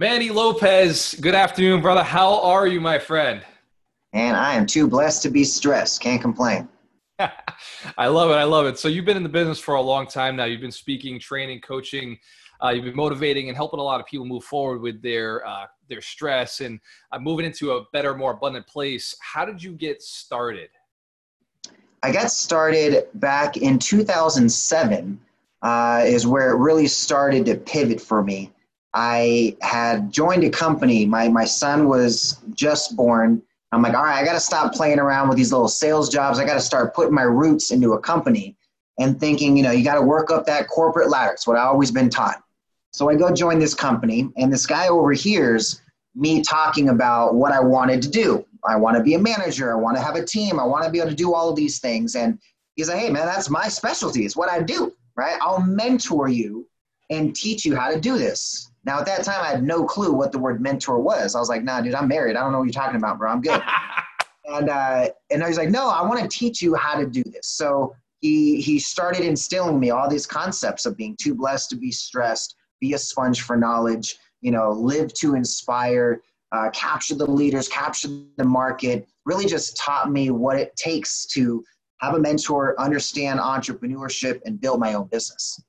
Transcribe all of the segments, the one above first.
Manny Lopez, good afternoon, brother. How are you, my friend? And I am too blessed to be stressed. Can't complain. I love it. I love it. So you've been in the business for a long time now. You've been speaking, training, coaching. Uh, you've been motivating and helping a lot of people move forward with their uh, their stress and uh, moving into a better, more abundant place. How did you get started? I got started back in 2007. Uh, is where it really started to pivot for me. I had joined a company. My my son was just born. I'm like, all right, I got to stop playing around with these little sales jobs. I got to start putting my roots into a company and thinking, you know, you got to work up that corporate ladder. It's what I've always been taught. So I go join this company, and this guy overhears me talking about what I wanted to do. I want to be a manager. I want to have a team. I want to be able to do all of these things. And he's like, hey, man, that's my specialty. It's what I do, right? I'll mentor you and teach you how to do this. Now, at that time, I had no clue what the word mentor was. I was like, nah, dude, I'm married. I don't know what you're talking about, bro. I'm good. and, uh, and I was like, no, I want to teach you how to do this. So he, he started instilling me all these concepts of being too blessed to be stressed, be a sponge for knowledge, you know, live to inspire, uh, capture the leaders, capture the market, really just taught me what it takes to have a mentor, understand entrepreneurship, and build my own business.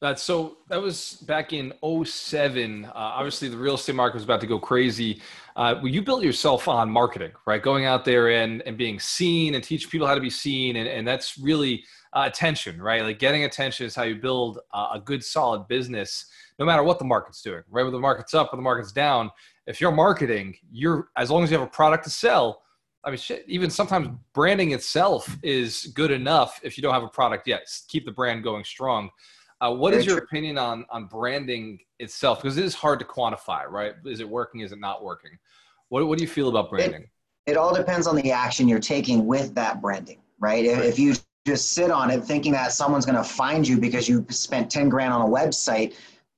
That's so that was back in 07. Uh, obviously, the real estate market was about to go crazy. Uh, well, you built yourself on marketing, right? Going out there and, and being seen and teach people how to be seen. And, and that's really uh, attention, right? Like getting attention is how you build uh, a good, solid business, no matter what the market's doing, right? Whether the market's up or the market's down. If you're marketing, you're as long as you have a product to sell. I mean, shit, even sometimes branding itself is good enough if you don't have a product yet. Keep the brand going strong. Uh, what Very is your true. opinion on on branding itself? Because it is hard to quantify, right? Is it working? Is it not working? What What do you feel about branding? It, it all depends on the action you're taking with that branding, right? right. If you just sit on it thinking that someone's going to find you because you spent 10 grand on a website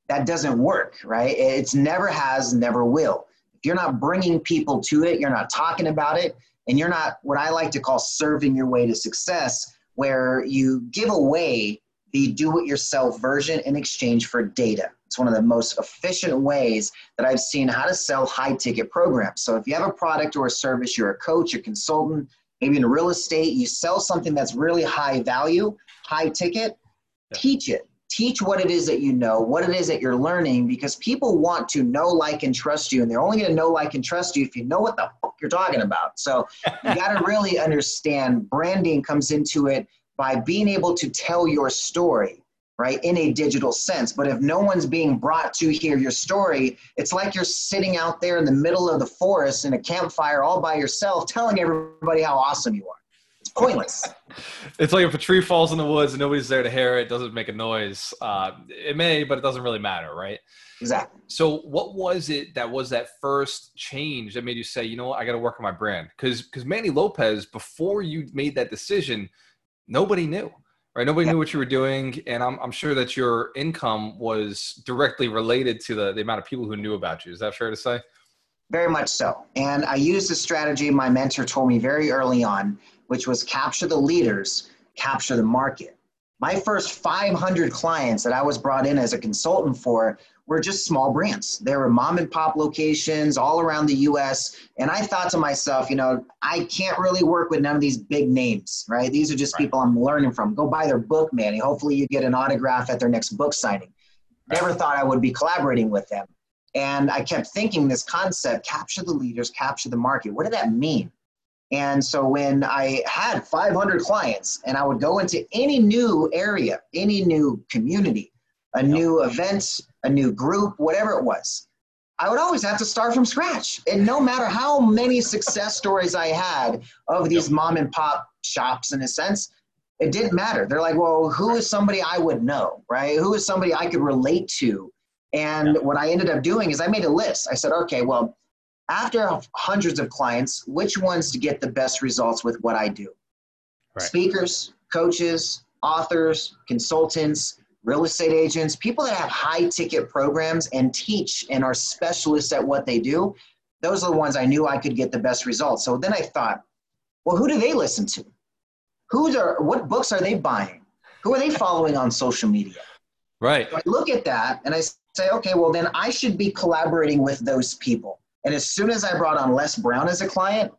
that doesn't work right it's never has never will if you're not bringing people to it you're not talking about it and you're not what i like to call serving your way to success where you give away the do it yourself version in exchange for data it's one of the most efficient ways that i've seen how to sell high ticket programs so if you have a product or a service you're a coach a consultant maybe in real estate, you sell something that's really high value, high ticket, yeah. teach it. Teach what it is that you know, what it is that you're learning, because people want to know, like, and trust you. And they're only going to know, like, and trust you if you know what the fuck you're talking about. So you got to really understand branding comes into it by being able to tell your story right, in a digital sense. But if no one's being brought to hear your story, it's like you're sitting out there in the middle of the forest in a campfire all by yourself telling everybody how awesome you are. It's pointless. it's like if a tree falls in the woods and nobody's there to hear it, doesn't make a noise. Uh, it may, but it doesn't really matter, right? Exactly. So, what was it that was that first change that made you say, you know what, I got to work on my brand? Because because Manny Lopez, before you made that decision, nobody knew right? Nobody knew what you were doing, and I'm, I'm sure that your income was directly related to the, the amount of people who knew about you. Is that fair to say? Very much so. And I used a strategy my mentor told me very early on, which was capture the leaders, capture the market. My first 500 clients that I was brought in as a consultant for were just small brands. They were mom and pop locations all around the US. And I thought to myself, you know, I can't really work with none of these big names, right? These are just right. people I'm learning from. Go buy their book, Manny. Hopefully you get an autograph at their next book signing. Right. Never thought I would be collaborating with them. And I kept thinking this concept capture the leaders, capture the market. What did that mean? And so when I had 500 clients and I would go into any new area, any new community, a new event, a new group, whatever it was. I would always have to start from scratch. And no matter how many success stories I had of these mom and pop shops, in a sense, it didn't matter. They're like, well, who is somebody I would know, right? Who is somebody I could relate to? And what I ended up doing is I made a list. I said, okay, well, after hundreds of clients, which ones to get the best results with what I do? Right. Speakers, coaches, authors, consultants, real estate agents, people that have high ticket programs and teach and are specialists at what they do, those are the ones I knew I could get the best results. So then I thought, well, who do they listen to? Who's are what books are they buying? Who are they following on social media? Right. So I look at that and I say, okay, well, then I should be collaborating with those people. And as soon as I brought on Les Brown as a client,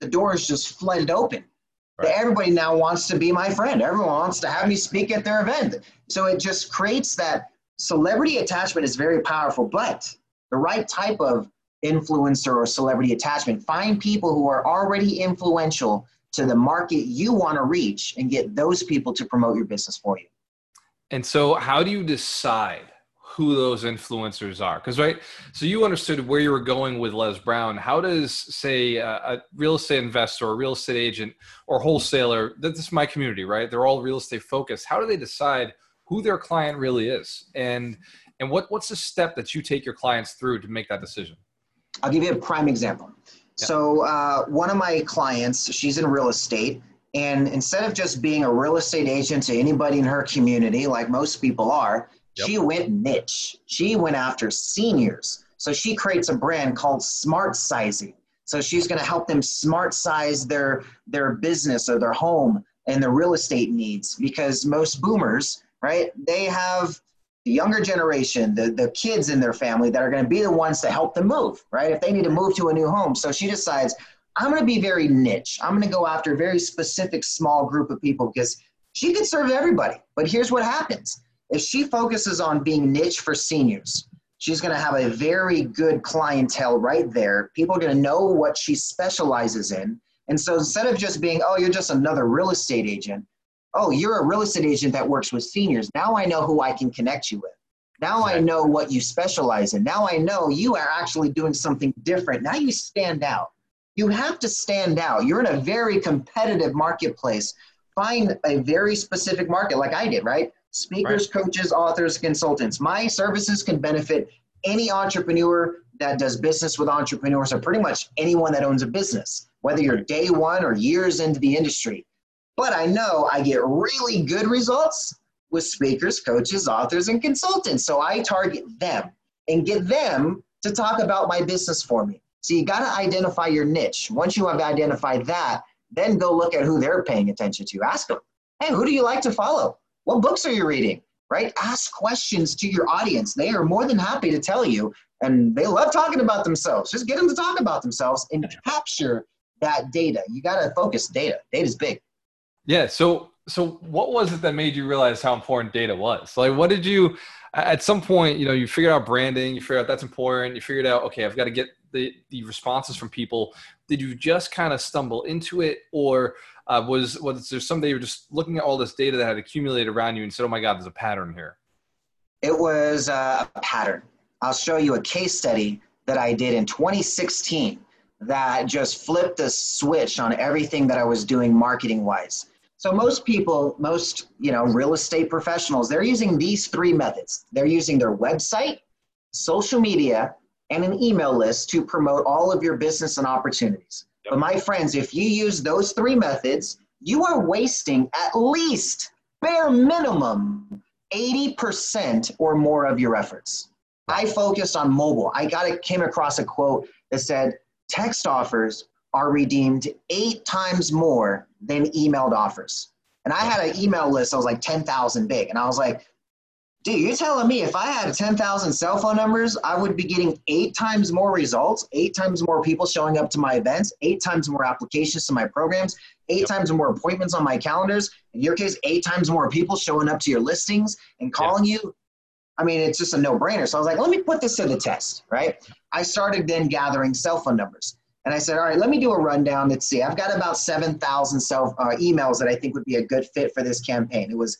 the doors just flooded open. Right. Everybody now wants to be my friend. Everyone wants to have me speak at their event. So it just creates that celebrity attachment is very powerful, but the right type of influencer or celebrity attachment, find people who are already influential to the market you want to reach and get those people to promote your business for you. And so, how do you decide who those influencers are? Because, right, so you understood where you were going with Les Brown. How does, say, a, a real estate investor, or a real estate agent, or wholesaler, this is my community, right? They're all real estate focused. How do they decide who their client really is? And and what, what's the step that you take your clients through to make that decision? I'll give you a prime example. So, uh, one of my clients, she's in real estate, and instead of just being a real estate agent to anybody in her community, like most people are, yep. she went niche. She went after seniors. So she creates a brand called Smart Sizing. So she's going to help them smart size their their business or their home and their real estate needs because most boomers, right? They have the younger generation, the, the kids in their family that are going to be the ones to help them move, right? If they need to move to a new home. So she decides, I'm going to be very niche. I'm going to go after a very specific small group of people because she could serve everybody. But here's what happens if she focuses on being niche for seniors, she's going to have a very good clientele right there. People are going to know what she specializes in. And so instead of just being, oh, you're just another real estate agent, oh, you're a real estate agent that works with seniors. Now I know who I can connect you with. Now I know what you specialize in. Now I know you are actually doing something different. Now you stand out. You have to stand out. You're in a very competitive marketplace. Find a very specific market like I did, right? Speakers, right. coaches, authors, consultants. My services can benefit any entrepreneur that does business with entrepreneurs or pretty much anyone that owns a business, whether you're day one or years into the industry. But I know I get really good results with speakers, coaches, authors, and consultants. So I target them and get them to talk about my business for me. So you got to identify your niche. Once you have identified that, then go look at who they're paying attention to. Ask them, hey, who do you like to follow? What books are you reading? Right? Ask questions to your audience. They are more than happy to tell you, and they love talking about themselves. Just get them to talk about themselves and capture that data. You got to focus data. Data is big. Yeah. So, so what was it that made you realize how important data was? Like, what did you? At some point, you know, you figured out branding. You figured out that's important. You figured out, okay, I've got to get the, the responses from people did you just kind of stumble into it or uh, was was there someday you were just looking at all this data that had accumulated around you and said oh my god there's a pattern here. It was uh, a pattern. I'll show you a case study that i did in 2016 that just flipped the switch on everything that i was doing marketing wise so most people most you know real estate professionals they're using these three methods. They're using their website social media and an email list to promote all of your business and opportunities. But my friends, if you use those three methods, you are wasting at least bare minimum 80% or more of your efforts. I focused on mobile. I got it came across a quote that said text offers are redeemed eight times more than emailed offers. And I had an email list that was like 10,000 big. And I was like, Dude, you're telling me if I had 10,000 cell phone numbers, I would be getting eight times more results, eight times more people showing up to my events, eight times more applications to my programs, eight yep. times more appointments on my calendars. In your case, eight times more people showing up to your listings and calling yep. you. I mean, it's just a no brainer. So I was like, let me put this to the test, right? I started then gathering cell phone numbers. And I said, all right, let me do a rundown. Let's see. I've got about 7,000 cell uh, emails that I think would be a good fit for this campaign. It was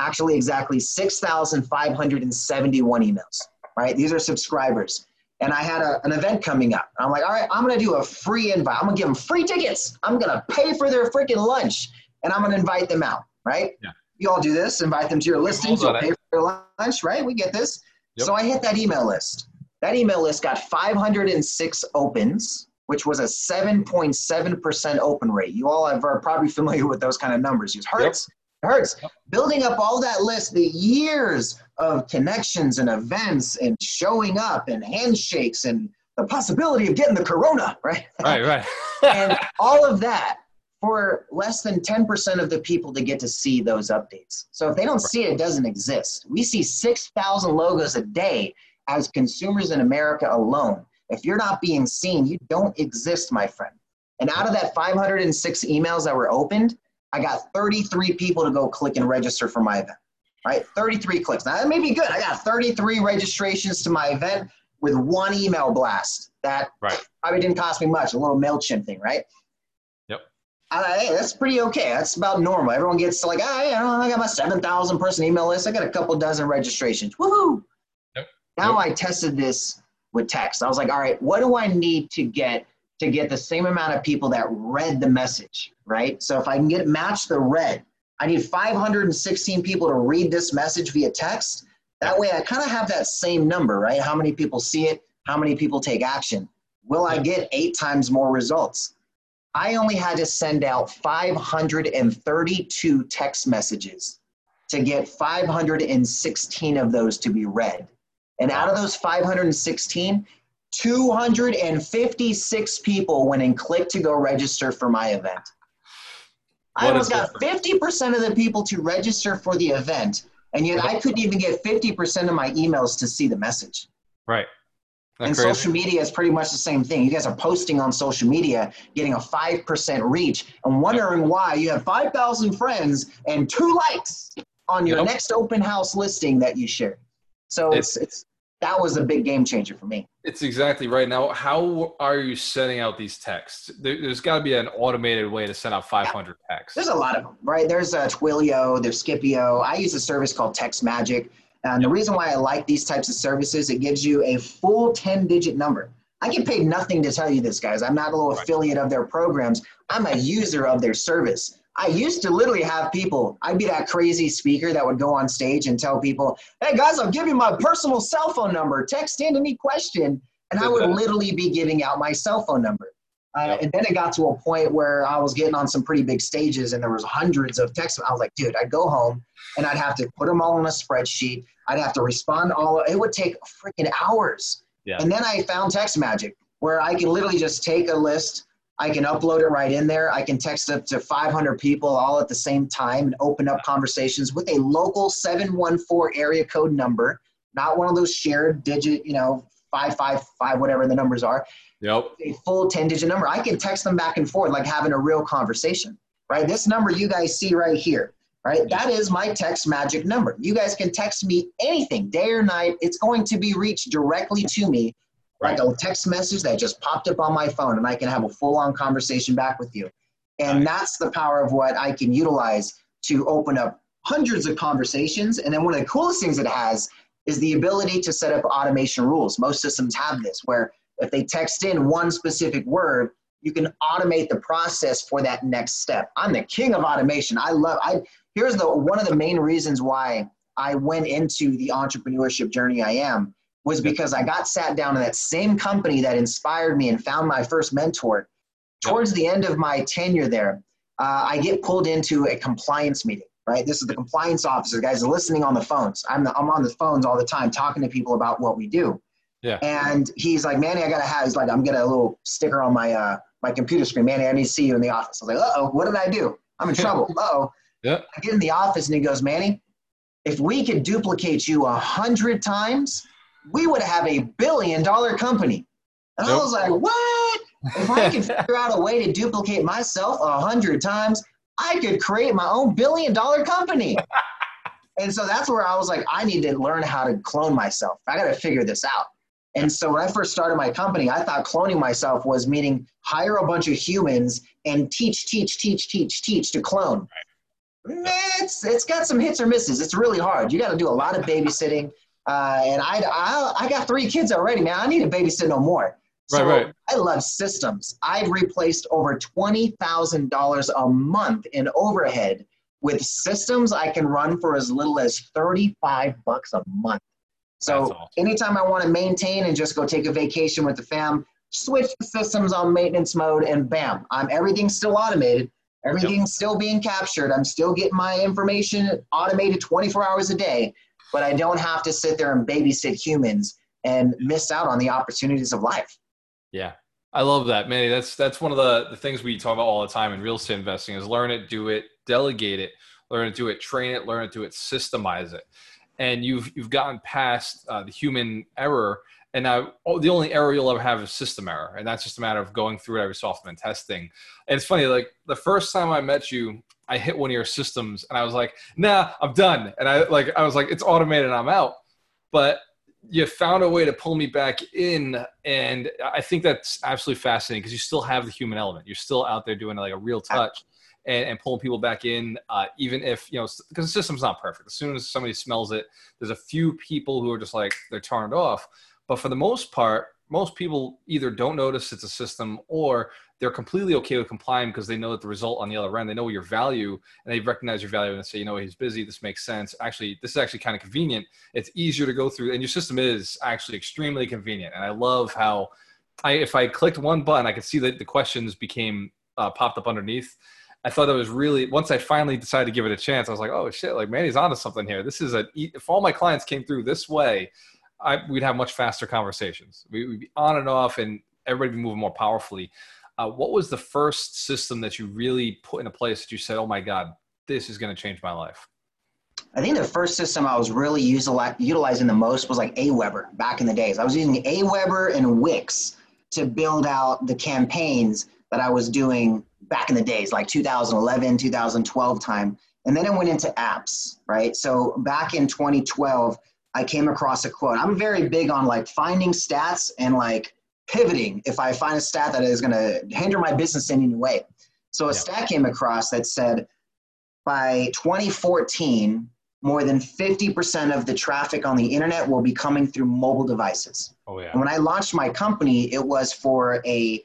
actually exactly 6,571 emails, right? These are subscribers. And I had a, an event coming up. I'm like, all right, I'm going to do a free invite. I'm going to give them free tickets. I'm going to pay for their freaking lunch and I'm going to invite them out, right? Yeah. You all do this, invite them to your listings, you'll pay for their lunch, right? We get this. Yep. So I hit that email list. That email list got 506 opens, which was a 7.7% open rate. You all are probably familiar with those kind of numbers. Use Hertz. Yep hurts. Building up all that list, the years of connections and events and showing up and handshakes and the possibility of getting the corona, right? Right, right. and all of that for less than 10% of the people to get to see those updates. So if they don't see it, it doesn't exist. We see 6,000 logos a day as consumers in America alone. If you're not being seen, you don't exist, my friend. And out of that 506 emails that were opened, I got 33 people to go click and register for my event, right? 33 clicks. Now that may be good. I got 33 registrations to my event with one email blast. That right. probably didn't cost me much, a little MailChimp thing, right? Yep. Uh, hey, that's pretty okay. That's about normal. Everyone gets to like, oh, yeah, I got my 7,000 person email list. I got a couple dozen registrations. Woohoo! Yep. Now yep. I tested this with text. I was like, all right, what do I need to get to get the same amount of people that read the message, right? So if I can get match the read, I need 516 people to read this message via text. That way I kind of have that same number, right? How many people see it? How many people take action? Will I get eight times more results? I only had to send out 532 text messages to get 516 of those to be read. And out of those 516, 256 people went and clicked to go register for my event. What I almost got 50% of the people to register for the event, and yet I couldn't even get 50% of my emails to see the message. Right. and crazy? social media is pretty much the same thing. You guys are posting on social media, getting a 5% reach, and wondering why you have 5,000 friends and two likes on your yep. next open house listing that you share. So it's, it's, it's that was a big game changer for me. It's exactly right. Now, how are you sending out these texts? There, has got to be an automated way to send out 500 yeah. texts. There's a lot of them, right? There's uh, Twilio, there's Scipio. I use a service called Text Magic. And the reason why I like these types of services, it gives you a full 10 digit number. I get paid nothing to tell you this, guys. I'm not a little right. affiliate of their programs. I'm a user of their service. I used to literally have people, I'd be that crazy speaker that would go on stage and tell people, hey guys, I'll give you my personal cell phone number. Text in any question. And I would literally be giving out my cell phone number. Uh, yep. And then it got to a point where I was getting on some pretty big stages and there was hundreds of texts. I was like, dude, I'd go home and I'd have to put them all on a spreadsheet. I'd have to respond all. It would take freaking hours. Yeah. And then I found Text Magic where I can literally just take a list I can upload it right in there. I can text up to 500 people all at the same time and open up conversations with a local 714 area code number, not one of those shared digit, you know, 555, whatever the numbers are. Yep. A full 10 digit number. I can text them back and forth like having a real conversation, right? This number you guys see right here, right? That is my text magic number. You guys can text me anything, day or night. It's going to be reached directly to me like a text message that just popped up on my phone and I can have a full on conversation back with you. And that's the power of what I can utilize to open up hundreds of conversations. And then one of the coolest things it has is the ability to set up automation rules. Most systems have this where if they text in one specific word, you can automate the process for that next step. I'm the king of automation. I love I here's the one of the main reasons why I went into the entrepreneurship journey I am was because I got sat down in that same company that inspired me and found my first mentor. Towards the end of my tenure there, uh, I get pulled into a compliance meeting, right? This is the compliance officer, guys are listening on the phones. I'm, the, I'm on the phones all the time talking to people about what we do. Yeah. And he's like, Manny, I gotta have, he's like, I'm getting a little sticker on my, uh, my computer screen. Manny, I need to see you in the office. I was like, uh oh, what did I do? I'm in trouble. Uh oh. Yeah. I get in the office and he goes, Manny, if we could duplicate you a hundred times, we would have a billion dollar company. And I was like, what? If I can figure out a way to duplicate myself a hundred times, I could create my own billion dollar company. and so that's where I was like, I need to learn how to clone myself. I got to figure this out. And so when I first started my company, I thought cloning myself was meaning hire a bunch of humans and teach, teach, teach, teach, teach to clone. It's, it's got some hits or misses. It's really hard. You got to do a lot of babysitting. Uh, and I, I, I got three kids already, man. I need to babysit no more. So right, right. I love systems. I've replaced over $20,000 a month in overhead with systems I can run for as little as 35 bucks a month. So awesome. anytime I want to maintain and just go take a vacation with the fam, switch the systems on maintenance mode and bam, I'm everything's still automated. Everything's yep. still being captured. I'm still getting my information automated 24 hours a day but I don't have to sit there and babysit humans and miss out on the opportunities of life. Yeah. I love that, Manny. That's that's one of the, the things we talk about all the time in real estate investing is learn it, do it, delegate it, learn it, do it, train it, learn it, do it, systemize it. And you've you've gotten past uh, the human error, and now oh, the only error you'll ever have is system error, and that's just a matter of going through it every so often and testing. And it's funny, like the first time I met you, I hit one of your systems, and I was like, "Nah, I'm done." And I like I was like, "It's automated, I'm out." But you found a way to pull me back in and i think that's absolutely fascinating because you still have the human element you're still out there doing like a real touch and, and pulling people back in uh, even if you know because the system's not perfect as soon as somebody smells it there's a few people who are just like they're turned off but for the most part most people either don't notice it's a system or they're completely okay with complying because they know that the result on the other end, they know your value and they recognize your value and they say, you know, he's busy. This makes sense. Actually, this is actually kind of convenient. It's easier to go through and your system is actually extremely convenient. And I love how I, if I clicked one button, I could see that the questions became uh, popped up underneath. I thought that was really, once I finally decided to give it a chance, I was like, oh shit, like Manny's onto something here. This is a, if all my clients came through this way, I, we'd have much faster conversations. We, would be on and off and everybody be moving more powerfully. Uh, what was the first system that you really put into place that you said, "Oh my God, this is going to change my life"? I think the first system I was really utilizing the most was like Aweber back in the days. I was using Aweber and Wix to build out the campaigns that I was doing back in the days, like 2011, 2012 time. And then it went into apps, right? So back in 2012, I came across a quote. I'm very big on like finding stats and like pivoting if I find a stat that is going to hinder my business in any way. So a yeah. stat came across that said by 2014, more than 50% of the traffic on the internet will be coming through mobile devices. Oh, yeah. And when I launched my company, it was for a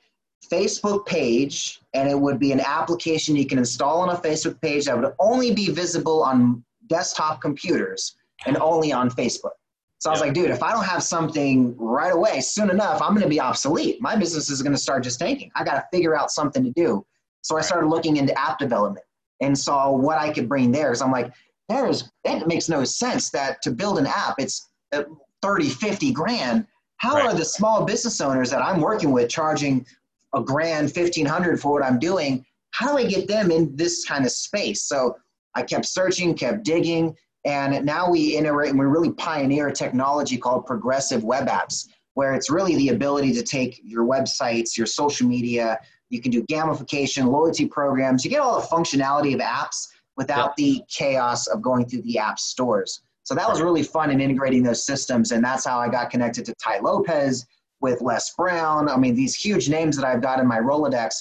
Facebook page, and it would be an application you can install on a Facebook page that would only be visible on desktop computers and only on Facebook. So I was like, dude, if I don't have something right away, soon enough, I'm going to be obsolete. My business is going to start just tanking. I got to figure out something to do. So I started looking into app development and saw what I could bring there. Because I'm like, there's, it makes no sense that to build an app, it's uh, 30, 50 grand. How right. are the small business owners that I'm working with charging a grand, 1500 for what I'm doing? How do I get them in this kind of space? So I kept searching, kept digging, and now we iterate and we really pioneer a technology called progressive web apps, where it's really the ability to take your websites, your social media, you can do gamification, loyalty programs, you get all the functionality of apps without yep. the chaos of going through the app stores. So that was really fun in integrating those systems. And that's how I got connected to Tai Lopez with Les Brown. I mean, these huge names that I've got in my Rolodex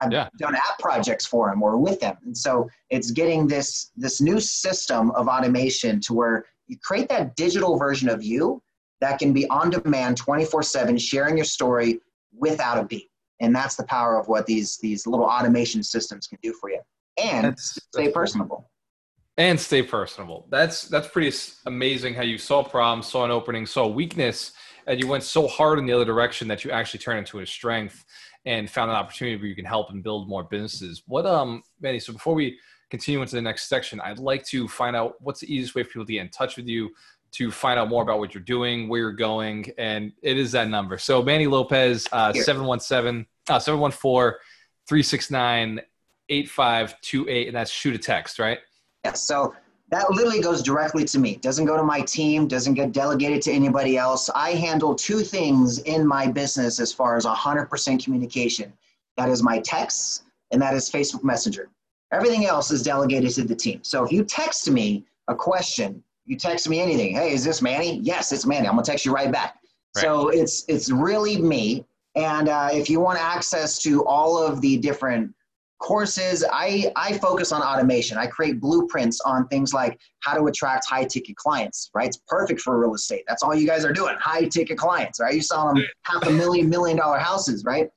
I've yeah. done app projects for them or with them. And so it's getting this this new system of automation to where you create that digital version of you that can be on demand 24/7 sharing your story without a beat. And that's the power of what these these little automation systems can do for you. And that's, stay that's personable. Cool. And stay personable. That's that's pretty amazing how you saw problems, saw an opening, saw weakness, and you went so hard in the other direction that you actually turned into a strength and found an opportunity where you can help and build more businesses. What, um, Manny, so before we continue into the next section, I'd like to find out what's the easiest way for people to get in touch with you to find out more about what you're doing, where you're going, and it is that number. So Manny Lopez, uh, 717, uh, 714 369 8528, and that's shoot a text, right? Yes. So that literally goes directly to me. Doesn't go to my team, doesn't get delegated to anybody else. I handle two things in my business as far as 100% communication. That is my texts and that is Facebook Messenger. Everything else is delegated to the team. So if you text me a question, you text me anything. Hey, is this Manny? Yes, it's Manny. I'm gonna text you right back. Right. So it's it's really me. And uh, if you want access to all of the different courses. I i focus on automation. I create blueprints on things like how to attract high ticket clients right? It's perfect for real estate. That's all you guys are doing high ticket clients right? You sell them half a million million dollar houses right?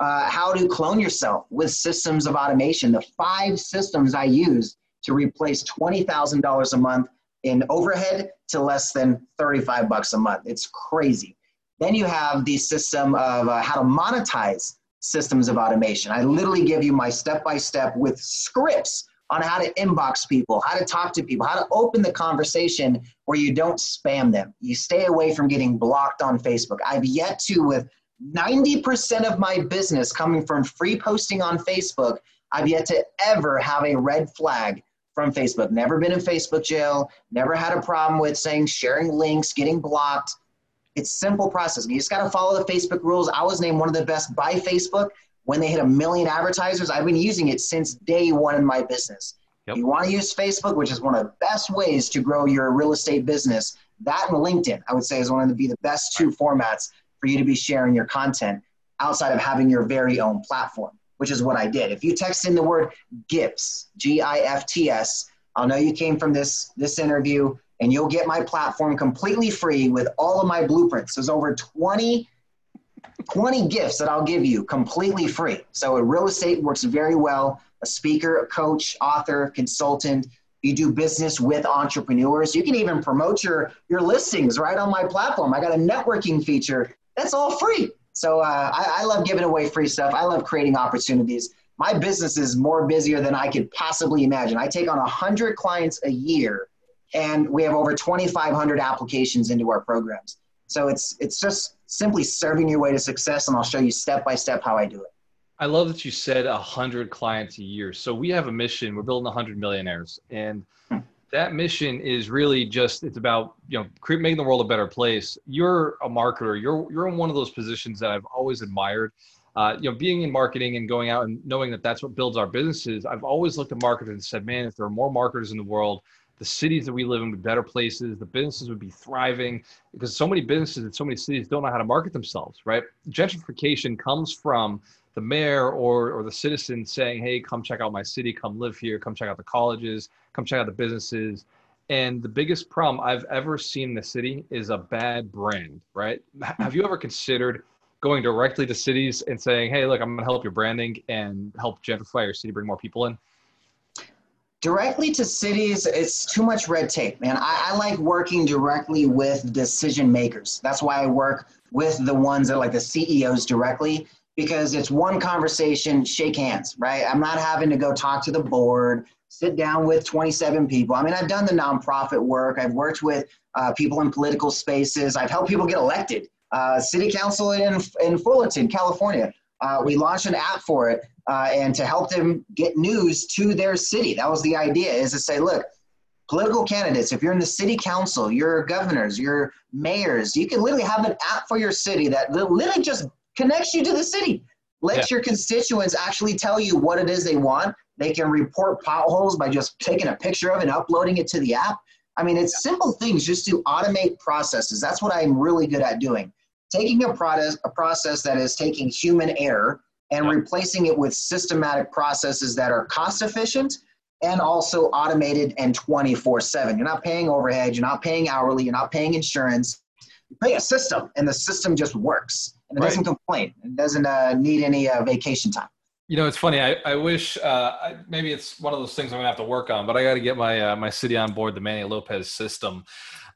Uh, how to clone yourself with systems of automation. The five systems i use to replace $20000 a month in overhead to less than 35 bucks a month. It's crazy. Then you have the system of uh, how to monetize systems of automation. I literally give you my step by step with scripts on how to inbox people, how to talk to people, how to open the conversation where you don't spam them. You stay away from getting blocked on Facebook. I've yet to, with 90% of my business coming from free posting on Facebook, I've yet to ever have a red flag from Facebook. Never been in Facebook jail, never had a problem with saying sharing links, getting blocked. It's simple process. You just got to follow the Facebook rules. I was named one of the best by Facebook when they hit a million advertisers. I've been using it since day one in my business. Yep. You want to use Facebook, which is one of the best ways to grow your real estate business. That and LinkedIn, I would say, is one of the be the best two formats for you to be sharing your content outside of having your very own platform, which is what I did. If you text in the word GIFTS, G-I-F-T-S, I'll know you came from this this interview, and you'll get my platform completely free with all of my blueprints. There's over 20 20 gifts that I'll give you completely free. So real estate works very well. A speaker, a coach, author, consultant. You do business with entrepreneurs. You can even promote your, your listings right on my platform. I got a networking feature. That's all free. So uh, I, I love giving away free stuff. I love creating opportunities. My business is more busier than I could possibly imagine. I take on 100 clients a year, and we have over 2,500 applications into our programs. So it's it's just simply serving your way to success, and I'll show you step by step how I do it. I love that you said a hundred clients a year. So we have a mission. We're building a hundred millionaires, and hmm. that mission is really just it's about you know making the world a better place. You're a marketer. You're you're in one of those positions that I've always admired. Uh, you know, being in marketing and going out and knowing that that's what builds our businesses. I've always looked at marketers and said, man, if there are more marketers in the world, the cities that we live in would be better places the businesses would be thriving because so many businesses in so many cities don't know how to market themselves right? Gentrification comes from the mayor or, or the citizen saying hey come check out my city come live here come check out the colleges come check out the businesses. And the biggest problem i've ever seen in the city is a bad brand right? Have you ever considered going directly to cities and saying hey look i'm going to help your branding and help gentrify your city bring more people in Directly to cities, it's too much red tape, man. I, I, like working directly with decision makers. That's why I work with the ones that like the CEOs directly because it's one conversation, shake hands, right? I'm not having to go talk to the board, sit down with 27 people. I mean, I've done the nonprofit work. I've worked with uh, people in political spaces. I've helped people get elected. Uh, city council in, in Fullerton, California. Uh, we launched an app for it uh, and to help them get news to their city. That was the idea is to say, look, political candidates, if you're in the city council, your governors, your mayors, you can literally have an app for your city that literally just connects you to the city. Let yeah. your constituents actually tell you what it is they want. They can report potholes by just taking a picture of it and uploading it to the app. I mean, it's simple things just to automate processes. That's what I'm really good at doing. Taking a process, a process that is taking human error and yep. replacing it with systematic processes that are cost efficient and also automated and 24 7. You're not paying overhead, you're not paying hourly, you're not paying insurance. You pay a system, and the system just works. And it right. doesn't complain, it doesn't uh, need any uh, vacation time. You know, it's funny. I, I wish uh, I, maybe it's one of those things I'm gonna have to work on, but I got to get my uh, my city on board the Manny Lopez system.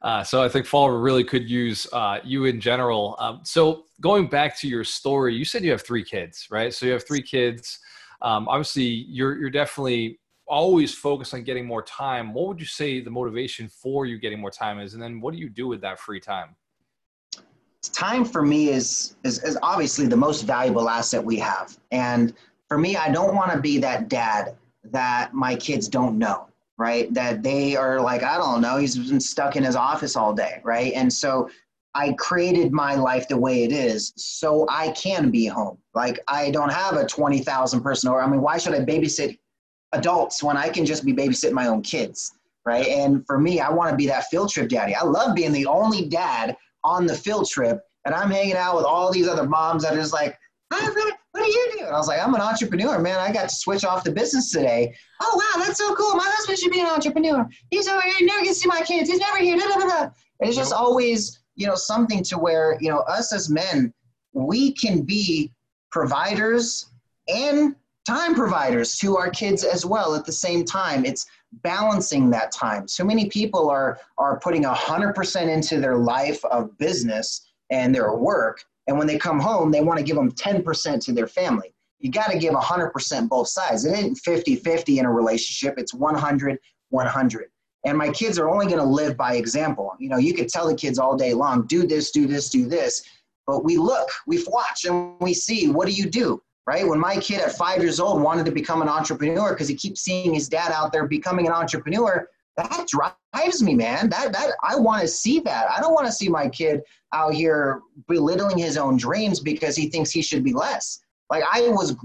Uh, so I think Fall really could use uh, you in general. Um, so going back to your story, you said you have three kids, right? So you have three kids. Um, obviously, you're you're definitely always focused on getting more time. What would you say the motivation for you getting more time is, and then what do you do with that free time? Time for me is is, is obviously the most valuable asset we have, and for me, I don't want to be that dad that my kids don't know right? That they are like, I don't know, he's been stuck in his office all day, right? And so I created my life the way it is so I can be home. Like I don't have a 20,000 person or I mean, why should I babysit adults when I can just be babysitting my own kids, right? And for me, I want to be that field trip daddy. I love being the only dad on the field trip and I'm hanging out with all these other moms that is are just like, what, what do you do? And I was like, I'm an entrepreneur, man. I got to switch off the business today. Oh, wow, that's so cool. My husband should be an entrepreneur. He's over here, he never gets to see my kids. He's never here. Da, da, da, It's just always, you know, something to where, you know, us as men, we can be providers and time providers to our kids as well at the same time. It's balancing that time. So many people are are putting 100% into their life of business and their work and when they come home, they want to give them 10% to their family. You got to give 100% both sides. It ain't 50 50 in a relationship, it's 100 100. And my kids are only going to live by example. You know, you could tell the kids all day long, do this, do this, do this. but we look, we watch, and we see what do you do, right? When my kid at five years old wanted to become an entrepreneur because he keeps seeing his dad out there becoming an entrepreneur, that drives me, man. That that I want to see that. I don't want to see my kid out here belittling his own dreams because he thinks he should be less. Like I was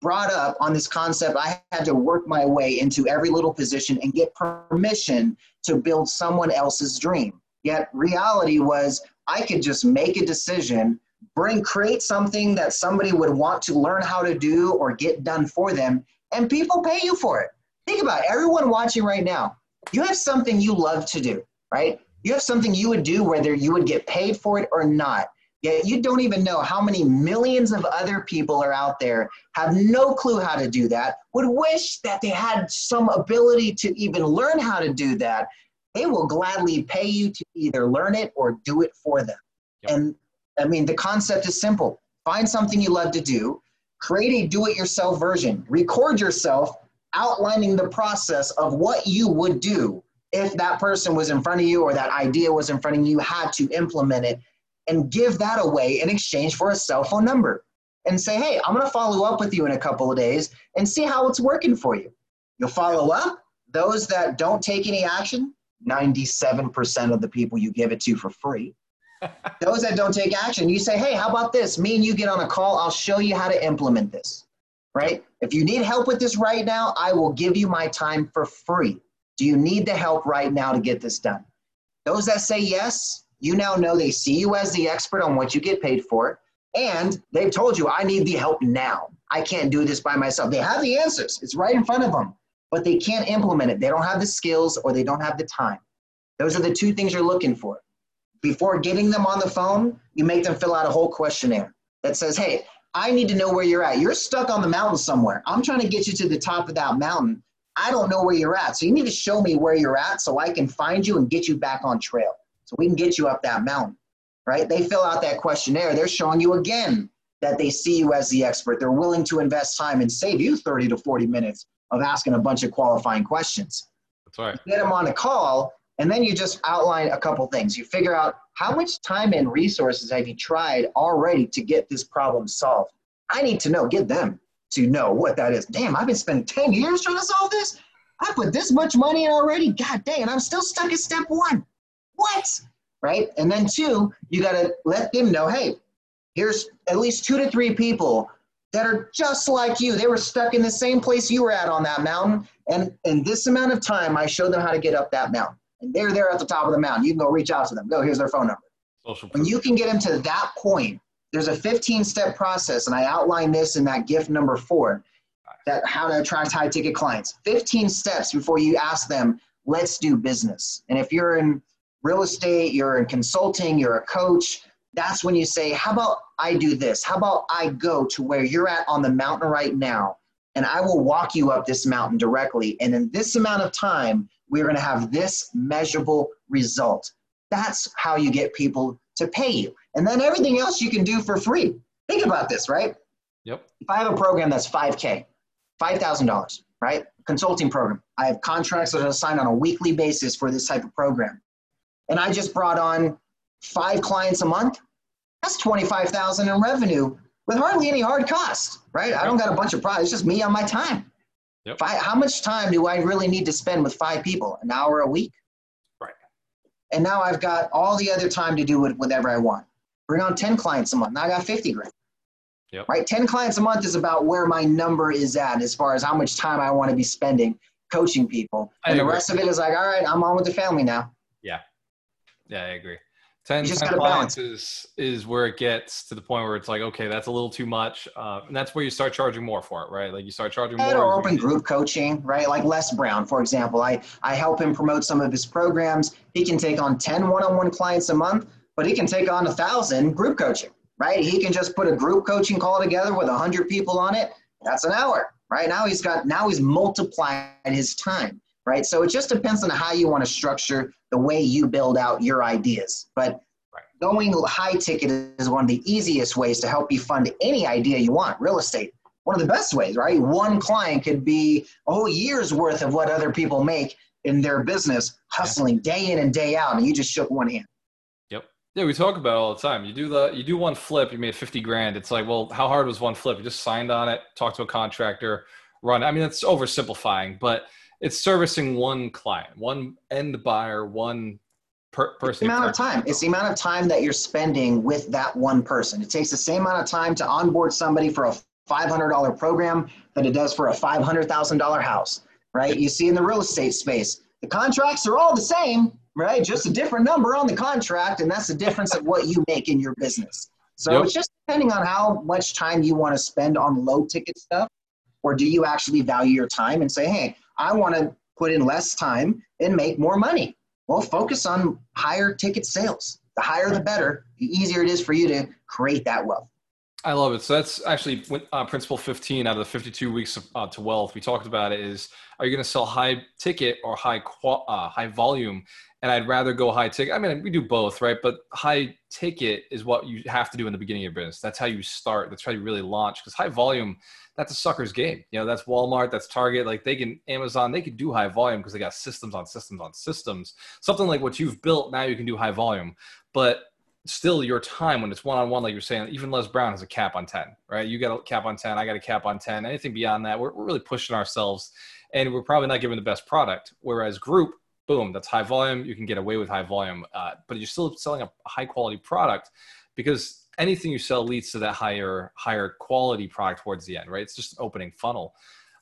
brought up on this concept, I had to work my way into every little position and get permission to build someone else's dream. Yet reality was I could just make a decision, bring create something that somebody would want to learn how to do or get done for them, and people pay you for it. Think about it. everyone watching right now. You have something you love to do, right? You have something you would do whether you would get paid for it or not. Yet you don't even know how many millions of other people are out there, have no clue how to do that, would wish that they had some ability to even learn how to do that. They will gladly pay you to either learn it or do it for them. Yep. And I mean, the concept is simple find something you love to do, create a do it yourself version, record yourself outlining the process of what you would do if that person was in front of you or that idea was in front of you, you had to implement it and give that away in exchange for a cell phone number and say, hey, I'm going to follow up with you in a couple of days and see how it's working for you. You'll follow up. Those that don't take any action, 97% of the people you give it to for free. Those that don't take action, you say, hey, how about this? Me and you get on a call. I'll show you how to implement this right? If you need help with this right now, I will give you my time for free. Do you need the help right now to get this done? Those that say yes, you now know they see you as the expert on what you get paid for, and they've told you, I need the help now. I can't do this by myself. They have the answers, it's right in front of them, but they can't implement it. They don't have the skills or they don't have the time. Those are the two things you're looking for. Before getting them on the phone, you make them fill out a whole questionnaire that says, Hey, I need to know where you're at. You're stuck on the mountain somewhere. I'm trying to get you to the top of that mountain. I don't know where you're at. So you need to show me where you're at so I can find you and get you back on trail. So we can get you up that mountain, right? They fill out that questionnaire. They're showing you again that they see you as the expert. They're willing to invest time and save you 30 to 40 minutes of asking a bunch of qualifying questions. That's right. get them on a call, and then you just outline a couple things. You figure out how much time and resources have you tried already to get this problem solved? I need to know, get them to know what that is. Damn, I've been spending 10 years trying to solve this. I put this much money in already. God and I'm still stuck at step one. What? Right? And then two, you got to let them know, hey, here's at least two to three people that are just like you. They were stuck in the same place you were at on that mountain. And in this amount of time, I showed them how to get up that mountain and they're there at the top of the mountain. You can go reach out to them. Go, here's their phone number. Social when you can get them to that point, there's a 15 step process, and I outline this in that gift number four that how to attract high ticket clients. 15 steps before you ask them, let's do business. And if you're in real estate, you're in consulting, you're a coach, that's when you say, how about I do this? How about I go to where you're at on the mountain right now, and I will walk you up this mountain directly. And in this amount of time, we're going to have this measurable result. That's how you get people to pay you. And then everything else you can do for free. Think about this, right? Yep. If I have a program that's 5K, $5,000, right? Consulting program. I have contracts that are signed on a weekly basis for this type of program. And I just brought on five clients a month. That's 25,000 in revenue with hardly any hard costs, right? I don't got a bunch of products. It's just me on my time. Yep. I, how much time do I really need to spend with five people? An hour a week? Right. And now I've got all the other time to do whatever I want. Bring on 10 clients a month. Now I got 50 grand. Yep. Right? 10 clients a month is about where my number is at as far as how much time I want to be spending coaching people. I and agree. the rest of it is like, all right, I'm on with the family now. Yeah. Yeah, I agree. 10, 10 clients is, is where it gets to the point where it's like, okay, that's a little too much. Uh, and that's where you start charging more for it, right? Like you start charging more. Or open group coaching, right? Like Les Brown, for example. I, I help him promote some of his programs. He can take on 10 one-on-one clients a month, but he can take on a thousand group coaching, right? He can just put a group coaching call together with a hundred people on it. That's an hour, right? Now he's got, now he's multiplied his time right? So it just depends on how you want to structure the way you build out your ideas. But going high ticket is one of the easiest ways to help you fund any idea you want. Real estate, one of the best ways, right? One client could be a whole year's worth of what other people make in their business, hustling day in and day out, and you just shook one hand. Yep. Yeah, we talk about it all the time. You do the you do one flip, you made 50 grand. It's like, well, how hard was one flip? You just signed on it, talked to a contractor, run. I mean, it's oversimplifying, but it's servicing one client, one end buyer, one per- person. It's the amount of time. It's the amount of time that you're spending with that one person. It takes the same amount of time to onboard somebody for a $500 program that it does for a $500,000 house, right? You see in the real estate space, the contracts are all the same, right? Just a different number on the contract, and that's the difference of what you make in your business. So yep. it's just depending on how much time you want to spend on low ticket stuff, or do you actually value your time and say, hey, I want to put in less time and make more money? Well, focus on higher ticket sales. The higher the better, the easier it is for you to create that wealth. I love it. So that's actually uh, principle 15 out of the 52 weeks of, uh, to wealth. We talked about it is, are you going to sell high ticket or high, qual- uh, high volume? And I'd rather go high ticket. I mean, we do both, right? But high ticket is what you have to do in the beginning of your business. That's how you start. That's how you really launch because high volume, that's a sucker's game. You know, that's Walmart, that's Target. Like they can, Amazon, they can do high volume because they got systems on systems on systems. Something like what you've built, now you can do high volume. But still your time when it's one-on-one like you're saying even les brown has a cap on 10 right you got a cap on 10 i got a cap on 10 anything beyond that we're, we're really pushing ourselves and we're probably not giving the best product whereas group boom that's high volume you can get away with high volume uh, but you're still selling a high quality product because anything you sell leads to that higher higher quality product towards the end right it's just an opening funnel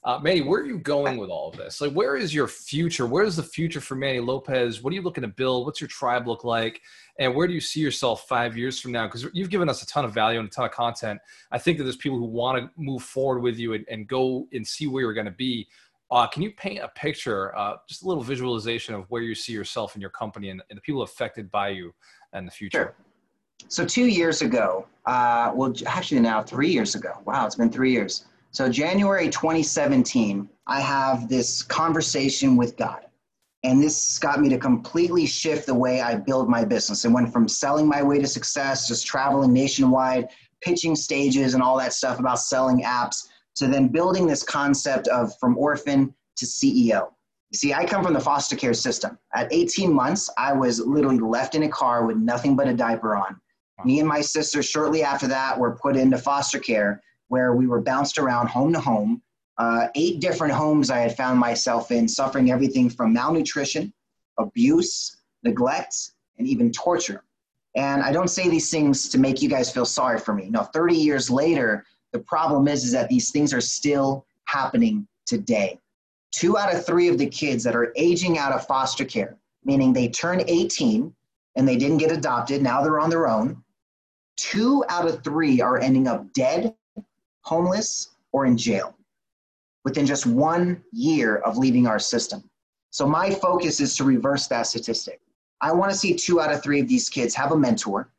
uh, Manny, where are you going with all of this? Like, where is your future? Where is the future for Manny Lopez? What are you looking to build? What's your tribe look like? And where do you see yourself five years from now? Because you've given us a ton of value and a ton of content. I think that there's people who want to move forward with you and, and go and see where you're going to be. Uh, can you paint a picture, uh, just a little visualization of where you see yourself and your company and, and the people affected by you in the future? Sure. So two years ago, uh, well, actually now three years ago. Wow, it's been three years. So, January 2017, I have this conversation with God. And this got me to completely shift the way I build my business. It went from selling my way to success, just traveling nationwide, pitching stages and all that stuff about selling apps, to then building this concept of from orphan to CEO. See, I come from the foster care system. At 18 months, I was literally left in a car with nothing but a diaper on. Me and my sister, shortly after that, were put into foster care where we were bounced around home to home. Uh, eight different homes I had found myself in, suffering everything from malnutrition, abuse, neglect, and even torture. And I don't say these things to make you guys feel sorry for me. No, 30 years later, the problem is, is that these things are still happening today. Two out of three of the kids that are aging out of foster care, meaning they turn 18 and they didn't get adopted, now they're on their own. Two out of three are ending up dead homeless, or in jail within just one year of leaving our system. So my focus is to reverse that statistic. I want to see two out of three of these kids have a mentor,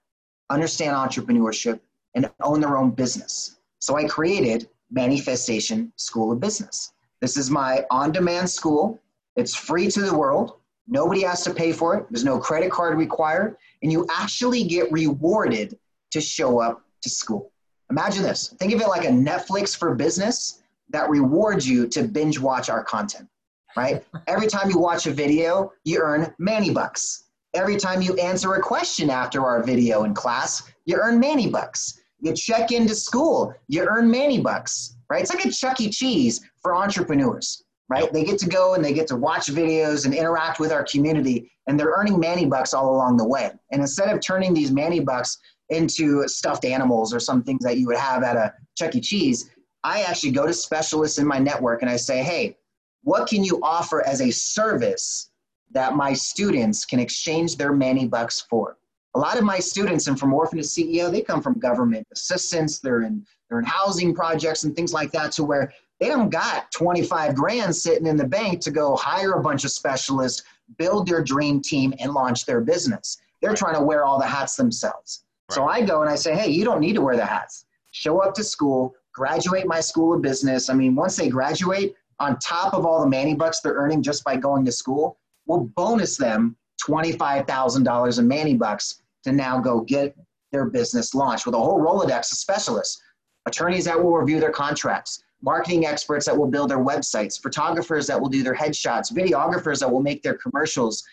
understand entrepreneurship, and own their own business. So I created Manifestation School of Business. This is my on demand school. It's free to the world. Nobody has to pay for it. There's no credit card required. And you actually get rewarded to show up to school. Imagine this. Think of it like a Netflix for business that rewards you to binge watch our content, right? Every time you watch a video, you earn Manny bucks. Every time you answer a question after our video in class, you earn Manny bucks. You check into school, you earn Manny bucks, right? It's like a Chuck E. Cheese for entrepreneurs, right? They get to go and they get to watch videos and interact with our community, and they're earning Manny bucks all along the way. And instead of turning these Manny bucks into stuffed animals or some things that you would have at a Chuck E. Cheese, I actually go to specialists in my network and I say, hey, what can you offer as a service that my students can exchange their Manny bucks for? A lot of my students, and from orphan to CEO, they come from government assistance. They're in they're in housing projects and things like that, to where they don't got 25 grand sitting in the bank to go hire a bunch of specialists, build their dream team, and launch their business. They're trying to wear all the hats themselves. So I go and I say, hey, you don't need to wear the hats. Show up to school, graduate my school of business. I mean, once they graduate, on top of all the Manny bucks they're earning just by going to school, we'll bonus them $25,000 in Manny bucks to now go get their business launched with a whole Rolodex of specialists, attorneys that will review their contracts, marketing experts that will build their websites, photographers that will do their headshots, videographers that will make their commercials.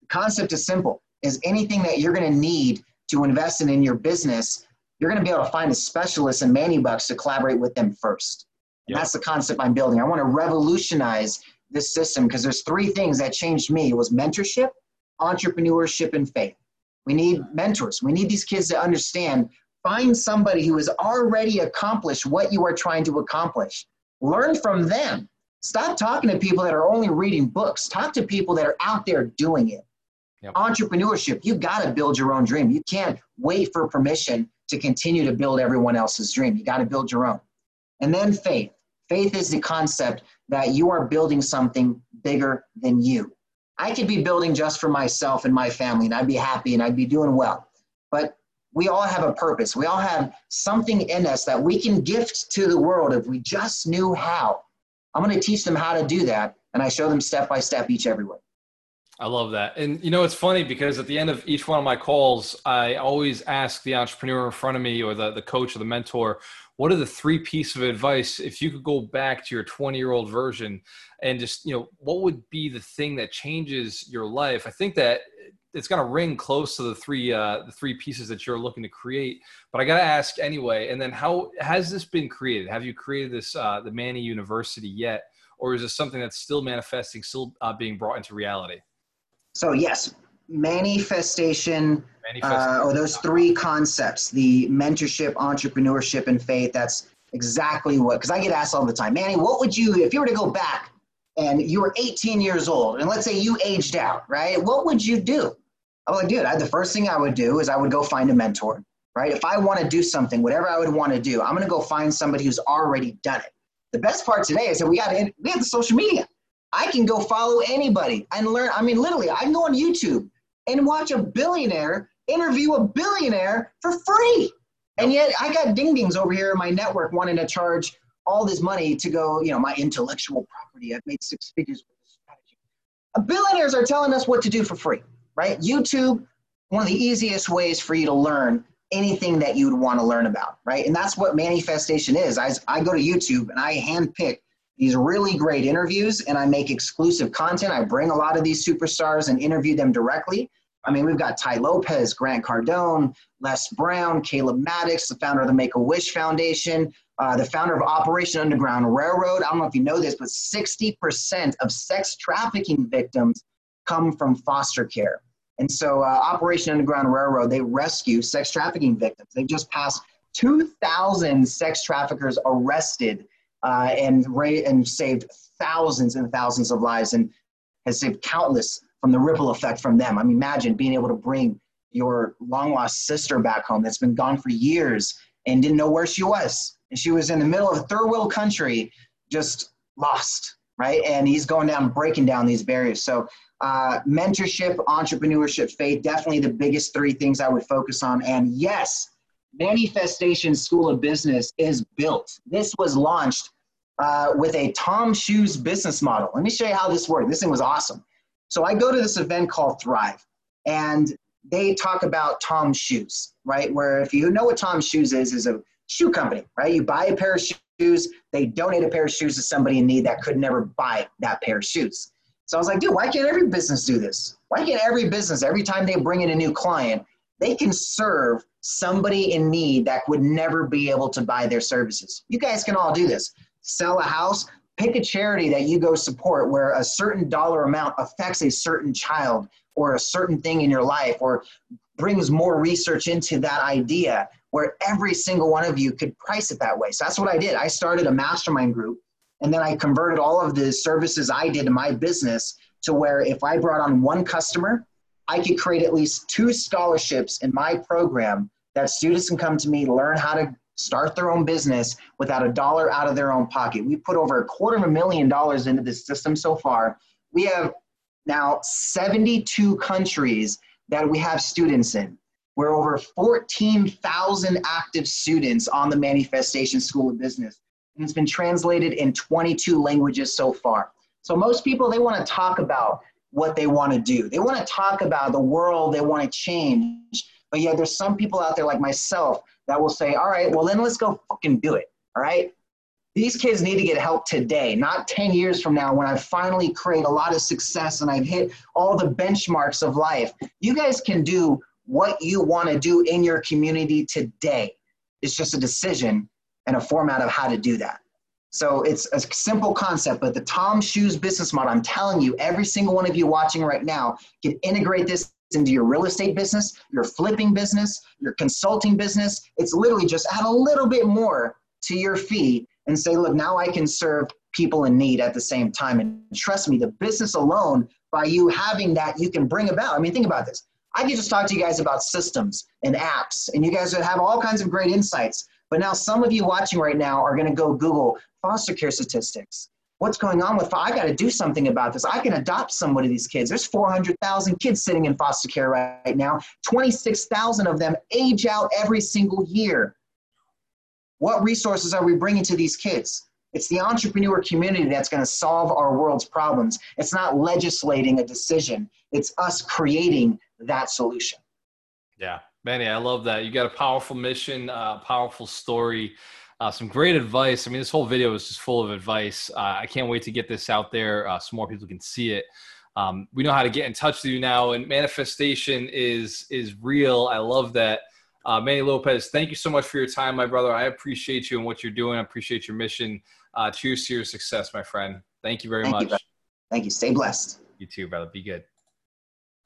The concept is simple is anything that you're going to need to invest in in your business, you're going to be able to find a specialist in Manny bucks to collaborate with them first. And that's the concept I'm building. I want to revolutionize this system because there's three things that changed me. It was mentorship, entrepreneurship, and faith. We need mentors. We need these kids to understand. Find somebody who has already accomplished what you are trying to accomplish. Learn from them. Stop talking to people that are only reading books. Talk to people that are out there doing it. Yep. Entrepreneurship, you got to build your own dream. You can't wait for permission to continue to build everyone else's dream. You got to build your own. And then faith. Faith is the concept that you are building something bigger than you. I could be building just for myself and my family, and I'd be happy and I'd be doing well. But we all have a purpose. We all have something in us that we can gift to the world if we just knew how. I'm going to teach them how to do that, and I show them step by step each every way. I love that. And you know, it's funny because at the end of each one of my calls, I always ask the entrepreneur in front of me or the, the coach or the mentor, what are the three pieces of advice if you could go back to your 20 year old version and just, you know, what would be the thing that changes your life? I think that it's going to ring close to the three uh, the three pieces that you're looking to create. But I got to ask anyway. And then, how has this been created? Have you created this uh, the Manny University yet, or is this something that's still manifesting, still uh, being brought into reality? So yes, manifestation, uh, or those three concepts: the mentorship, entrepreneurship, and faith. That's exactly what. Because I get asked all the time, Manny, what would you if you were to go back and you were 18 years old, and let's say you aged out, right? What would you do? I'm like, dude, I, the first thing I would do is I would go find a mentor, right? If I want to do something, whatever I would want to do, I'm going to go find somebody who's already done it. The best part today is that we got we have the social media. I can go follow anybody and learn. I mean, literally, I can go on YouTube and watch a billionaire interview a billionaire for free. And yet I got ding dings over here in my network wanting to charge all this money to go, you know, my intellectual property. I've made six figures with this strategy. Uh, billionaires are telling us what to do for free, right? YouTube, one of the easiest ways for you to learn anything that you would want to learn about, right? And that's what manifestation is. I, I go to YouTube and I handpick these really great interviews and I make exclusive content. I bring a lot of these superstars and interview them directly. I mean, we've got Tai Lopez, Grant Cardone, Les Brown, Caleb Maddix, the founder of the Make a Wish Foundation, uh, the founder of Operation Underground Railroad. I don't know if you know this, but 60% of sex trafficking victims come from foster care. And so, uh, Operation Underground Railroad, they rescue sex trafficking victims. They've just passed 2,000 sex traffickers arrested uh, and, ra- and saved thousands and thousands of lives and has saved countless from the ripple effect from them. I mean, imagine being able to bring your long lost sister back home that's been gone for years and didn't know where she was. And she was in the middle of a third world country, just lost, right? And he's going down, breaking down these barriers. So, uh, mentorship, entrepreneurship, faith, definitely the biggest three things I would focus on. And yes, Manifestation School of Business is built. This was launched uh, with a TOMS Shoes business model. Let me show you how this worked. This thing was awesome. So I go to this event called Thrive, and they talk about TOMS Shoes, right? Where if you know what TOMS Shoes is, is a shoe company, right? You buy a pair of shoes, they donate a pair of shoes to somebody in need that could never buy that pair of shoes. So I was like, dude, why can't every business do this? Why can't every business, every time they bring in a new client, they can serve somebody in need that would never be able to buy their services? You guys can all do this. Sell a house, pick a charity that you go support where a certain dollar amount affects a certain child or a certain thing in your life or brings more research into that idea where every single one of you could price it that way. So that's what I did. I started a mastermind group and then I converted all of the services I did in my business to where if I brought on one customer, I could create at least two scholarships in my program that students can come to me, learn how to start their own business without a dollar out of their own pocket. We put over a quarter of a million dollars into this system so far. We have now 72 countries that we have students in. We're over 14,000 active students on the Manifestation School of Business. And it's been translated in 22 languages so far. So most people, they want to talk about what they want to do. They want to talk about the world they want to change. But yet there's some people out there like myself that will say, all right, well, then let's go fucking do it. All right. These kids need to get help today, not 10 years from now when I finally create a lot of success and I've hit all the benchmarks of life. You guys can do what you want to do in your community today. It's just a decision and a format of how to do that. So it's a simple concept, but the TOMS Shoes business model, I'm telling you, every single one of you watching right now can integrate this into your real estate business, your flipping business, your consulting business. It's literally just add a little bit more to your fee and say, look, now I can serve people in need at the same time. And trust me, the business alone, by you having that, you can bring about. I mean, think about this. I could just talk to you guys about systems and apps, and you guys would have all kinds of great insights. But now some of you watching right now are going to go Google foster care statistics. What's going on with, I got to do something about this. I can adopt some of these kids. There's 400,000 kids sitting in foster care right now. 26,000 of them age out every single year. What resources are we bringing to these kids? It's the entrepreneur community that's going to solve our world's problems. It's not legislating a decision, it's us creating that solution. Yeah, Manny, I love that. You got a powerful mission, a uh, powerful story, uh, some great advice. I mean, this whole video is just full of advice. Uh, I can't wait to get this out there uh, so more people can see it. Um, we know how to get in touch with you now, and manifestation is is real. I love that. Uh, Manny Lopez, thank you so much for your time, my brother. I appreciate you and what you're doing. I appreciate your mission. Uh, cheers to your success, my friend. Thank you very thank much. You, thank you. Stay blessed. You too, brother. Be good.